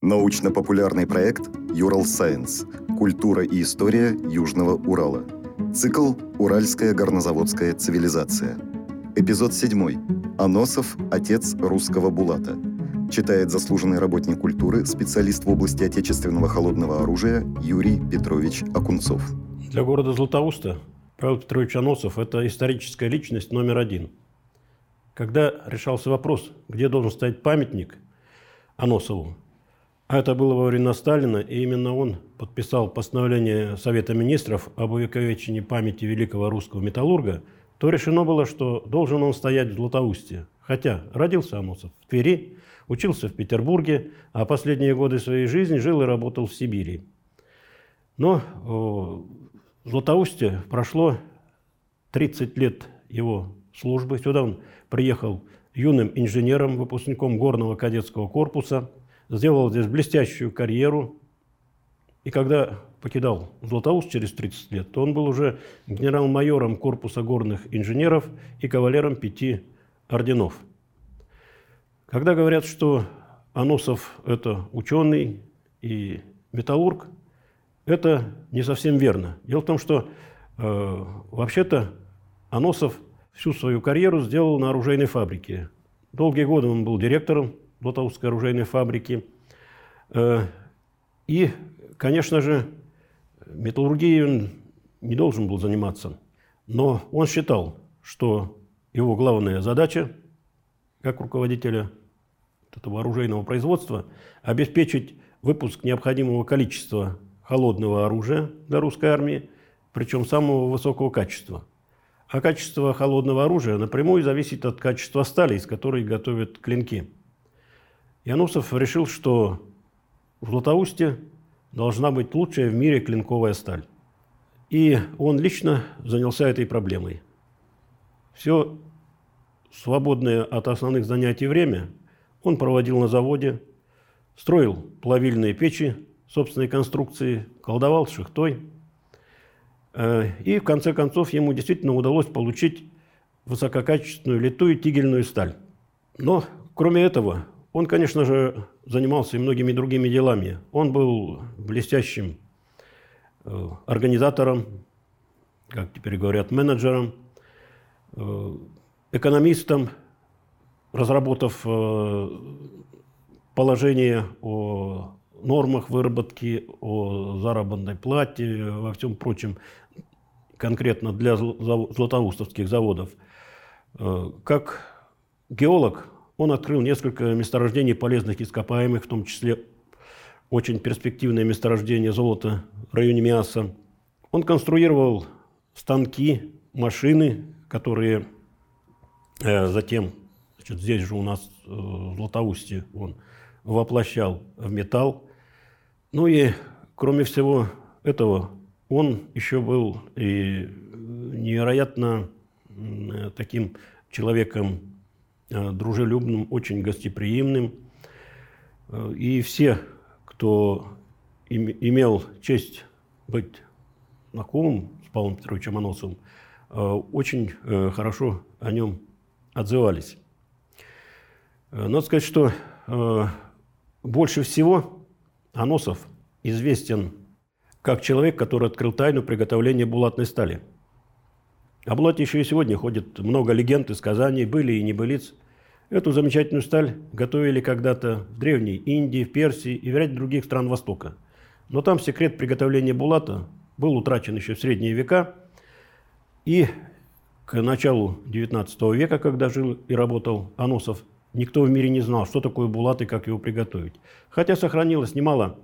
Научно-популярный проект «Юрал Сайенс. Культура и история Южного Урала». Цикл «Уральская горнозаводская цивилизация». Эпизод 7. Аносов – отец русского Булата. Читает заслуженный работник культуры, специалист в области отечественного холодного оружия Юрий Петрович Акунцов. Для города Златоуста Павел Петрович Аносов – это историческая личность номер один. Когда решался вопрос, где должен стоять памятник Аносову, это было во времена Сталина, и именно он подписал постановление Совета Министров об увековечении памяти великого русского металлурга, то решено было, что должен он стоять в Златоусте. Хотя родился Аносов в Твери, учился в Петербурге, а последние годы своей жизни жил и работал в Сибири. Но в Златоусте прошло 30 лет его службы. Сюда он приехал юным инженером, выпускником горного кадетского корпуса – сделал здесь блестящую карьеру. И когда покидал Златоуст через 30 лет, то он был уже генерал-майором корпуса горных инженеров и кавалером пяти орденов. Когда говорят, что Аносов – это ученый и металлург, это не совсем верно. Дело в том, что э, вообще-то Аносов всю свою карьеру сделал на оружейной фабрике. Долгие годы он был директором Златоустской оружейной фабрики. Э, и, конечно же, металлургией он не должен был заниматься. Но он считал, что его главная задача, как руководителя этого оружейного производства, обеспечить выпуск необходимого количества холодного оружия для русской армии, причем самого высокого качества. А качество холодного оружия напрямую зависит от качества стали, из которой готовят клинки. Янусов решил, что в Златоусте должна быть лучшая в мире клинковая сталь. И он лично занялся этой проблемой. Все свободное от основных занятий время он проводил на заводе, строил плавильные печи собственной конструкции, колдовал с. Э, и в конце концов ему действительно удалось получить высококачественную литую тигельную сталь. Но кроме этого он, конечно же, занимался и многими другими делами. Он был блестящим э, организатором, как теперь говорят, менеджером, э, экономистом, разработав э, положение о нормах выработки, о заработной плате, во всем прочем, конкретно для златоустовских заводов. Как геолог он открыл несколько месторождений полезных ископаемых, в том числе очень перспективное месторождение золота в районе Миаса. Он конструировал станки, машины, которые э, затем, значит, здесь же у нас э, в Златоусте он воплощал в металл. Ну и кроме всего этого, он еще был и невероятно э, таким человеком Э, дружелюбным, очень гостеприимным. Э, и все, кто имел честь быть знакомым с Павлом Петровичем Аносовым, э, очень хорошо о нем отзывались. Надо сказать, что больше всего Аносов известен как человек, который открыл тайну приготовления булатной стали – о Блоте еще и сегодня ходит много легенд и сказаний, были и небылиц. Эту замечательную сталь готовили когда-то в Древней Индии, в Персии и в ряде других стран Востока. Но там секрет приготовления булата был утрачен еще в средние века. И к началу XIX века, когда жил и работал Аносов, никто в мире не знал, что такое булат и как его приготовить. Хотя сохранилось немало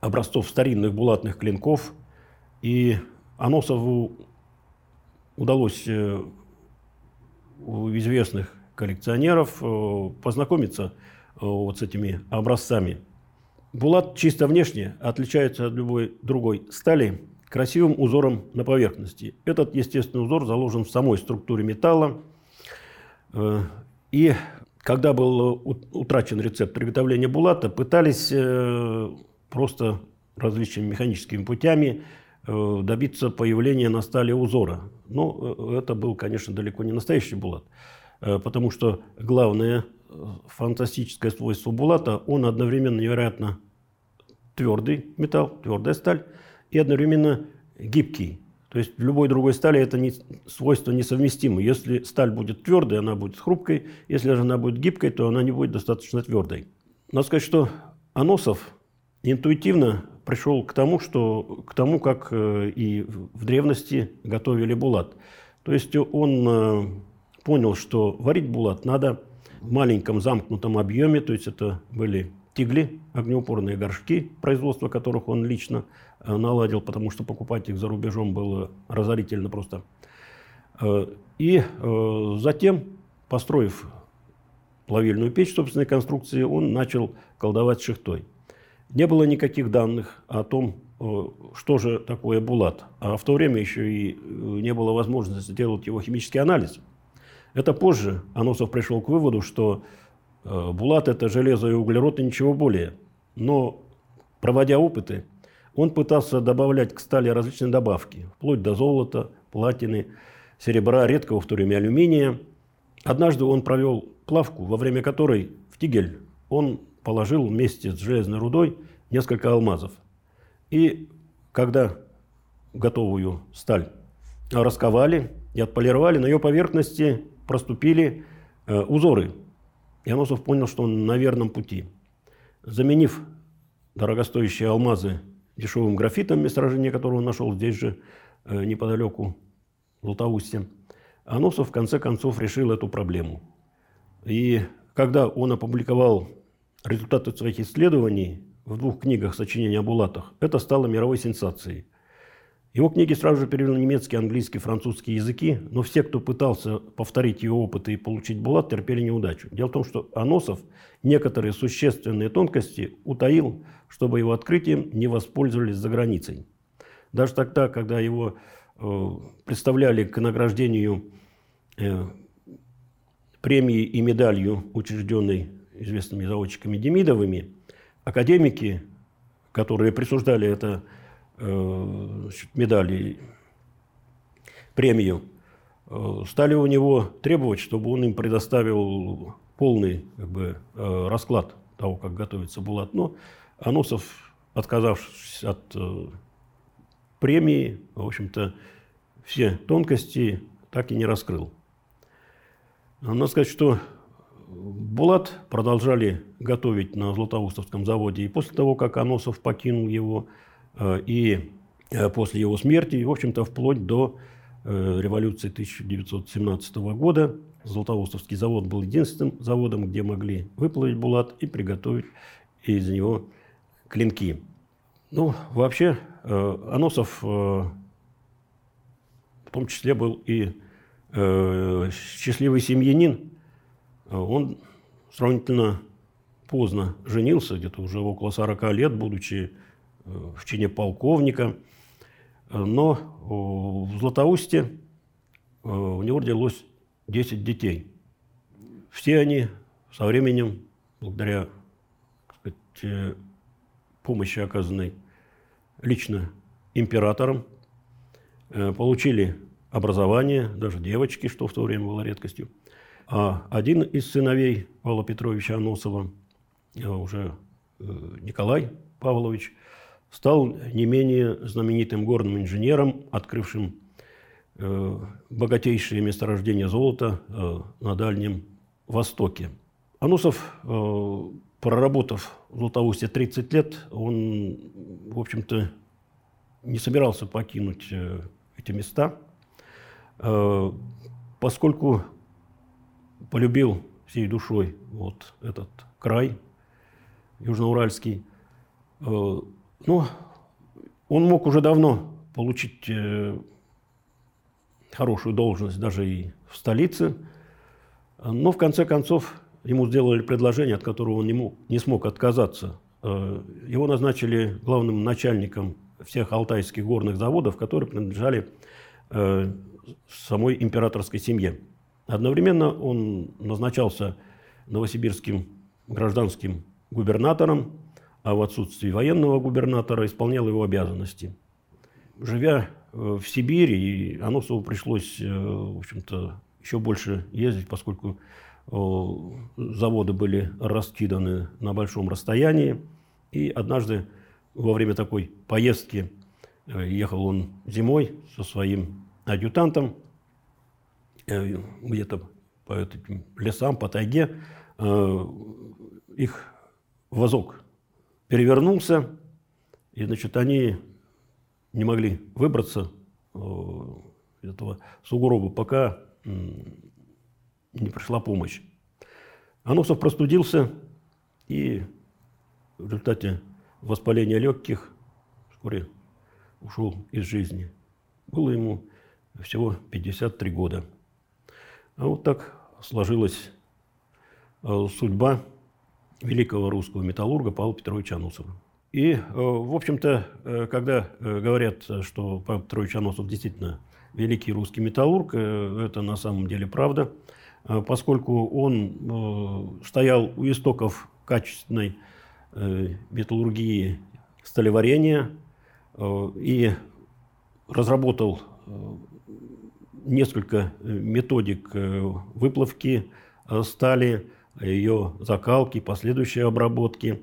образцов старинных булатных клинков, и Аносову удалось э, у известных коллекционеров э, познакомиться э, вот с этими образцами. Булат чисто внешне отличается от любой другой стали красивым узором на поверхности. Этот естественный узор заложен в самой структуре металла. И когда был утрачен рецепт приготовления булата, пытались просто различными механическими путями добиться появления на стале узора. Но э, это был, конечно, далеко не настоящий булат, э, потому что главное фантастическое свойство булата, он одновременно невероятно твердый металл, твердая сталь, и одновременно гибкий. То есть в любой другой стали это не, свойство несовместимо. Если сталь будет твердой, она будет хрупкой. Если же она будет гибкой, то она не будет достаточно твердой. Надо сказать, что Аносов интуитивно пришел к тому, что, к тому, как э, и в древности готовили булат. То есть он э, понял, что варить булат надо в маленьком замкнутом объеме, то есть это были тигли, огнеупорные горшки, производство которых он лично э, наладил, потому что покупать их за рубежом было разорительно просто. И затем, построив плавильную печь собственной конструкции, он начал колдовать шихтой. Не было никаких данных о том, э, что же такое булат. А в то время еще и э, не было возможности сделать его химический анализ. Это позже Аносов пришел к выводу, что э, булат – это железо и углерод и ничего более. Но, проводя опыты, он пытался добавлять к стали различные добавки, вплоть до золота, платины, серебра, редкого в то время алюминия. Однажды он провел плавку, во время которой в тигель он положил вместе с железной рудой несколько алмазов. И когда готовую сталь расковали и отполировали, на ее поверхности проступили э, узоры. И Аносов понял, что он на верном пути. Заменив дорогостоящие алмазы дешевым графитом, месторождение которого он нашел здесь же, э, неподалеку, в Златоусте, Аносов в конце концов решил эту проблему. И когда он опубликовал результаты своих исследований в двух книгах сочинения о Булатах, это стало мировой сенсацией. Его книги сразу же перевели на немецкий, английский, французский языки, но все, кто пытался повторить его опыты и получить Булат, терпели неудачу. Дело в том, что Аносов некоторые существенные тонкости утаил, чтобы его открытием не воспользовались за границей. Даже тогда, когда его э, представляли к награждению э, премией и медалью, учрежденной известными заводчиками Демидовыми, академики, которые присуждали это э, медали, премию, э, стали у него требовать, чтобы он им предоставил полный как бы, э, расклад того, как готовится булат. Но Аносов, отказавшись от э, премии, в общем-то, все тонкости так и не раскрыл. Надо сказать, что Булат продолжали готовить на Златоустовском заводе и после того, как Аносов покинул его, э, и э, после его смерти, в общем-то, вплоть до э, революции 1917 года. Златоустовский завод был единственным заводом, где могли выплавить булат и приготовить из него клинки. Ну, вообще, Аносов в том числе был и счастливый семьянин, он сравнительно поздно женился, где-то уже около 40 лет, будучи э, в чине полковника. Но в Златоусте э, у него родилось 10 детей. Все они со временем, благодаря сказать, э, помощи, оказанной лично императором, получили образование, даже девочки, что в то время было редкостью – а один из сыновей Павла Петровича Аносова, э, уже э, Николай Павлович, стал не менее знаменитым горным инженером, открывшим э, богатейшие месторождения золота на Дальнем Востоке. Анусов, проработав в Златоусте 30 лет, он, в общем-то, не собирался покинуть эти места, поскольку полюбил всей душой вот этот край южноуральский. Э, ну, он мог уже давно получить э, хорошую должность даже и в столице, но в конце концов ему сделали предложение, от которого он не, мог, не смог отказаться. Э, его назначили главным начальником всех алтайских горных заводов, которые принадлежали самой императорской семье. Одновременно он назначался новосибирским гражданским губернатором, а в отсутствии военного губернатора исполнял его обязанности. Живя э, в Сибири, Аносову пришлось, э, в общем-то, еще больше ездить, поскольку э, заводы были раскиданы на большом расстоянии. И однажды во время такой поездки, ехал он зимой со своим адъютантом, где-то по этим лесам, по тайге, их вазок перевернулся, и, значит, они не могли выбраться из этого сугроба, пока не пришла помощь. Аносов простудился и в результате воспаления легких вскоре ушел из жизни. Было ему всего 53 года. А вот так сложилась э, судьба великого русского металлурга Павла Петровича Анусова. И, э, в общем-то, э, когда говорят, что Павел Петрович Аносов действительно великий русский металлург, это на самом деле правда, поскольку он стоял у истоков качественной металлургии сталеварения и разработал несколько э, методик э, выплавки э, стали, ее закалки, последующей обработки.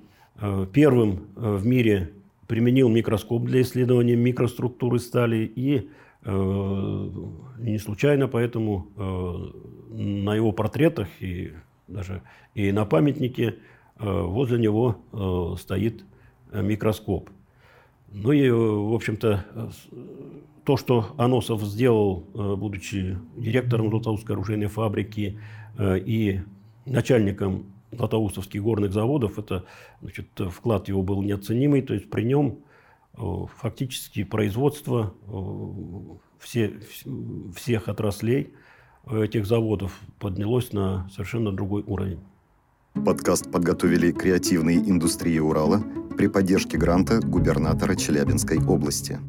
Первым в мире применил микроскоп для исследования микроструктуры стали и не случайно поэтому на его портретах и даже и на памятнике возле него стоит микроскоп. Ну и, в общем-то, то, что Аносов сделал, э, будучи директором Златоустской оружейной фабрики э, и начальником Златоустовских горных заводов, это значит, вклад его был неоценимый. То есть при нем э, фактически производство все, всех отраслей этих заводов поднялось на совершенно другой уровень. Подкаст подготовили креативные индустрии Урала при поддержке гранта губернатора Челябинской области.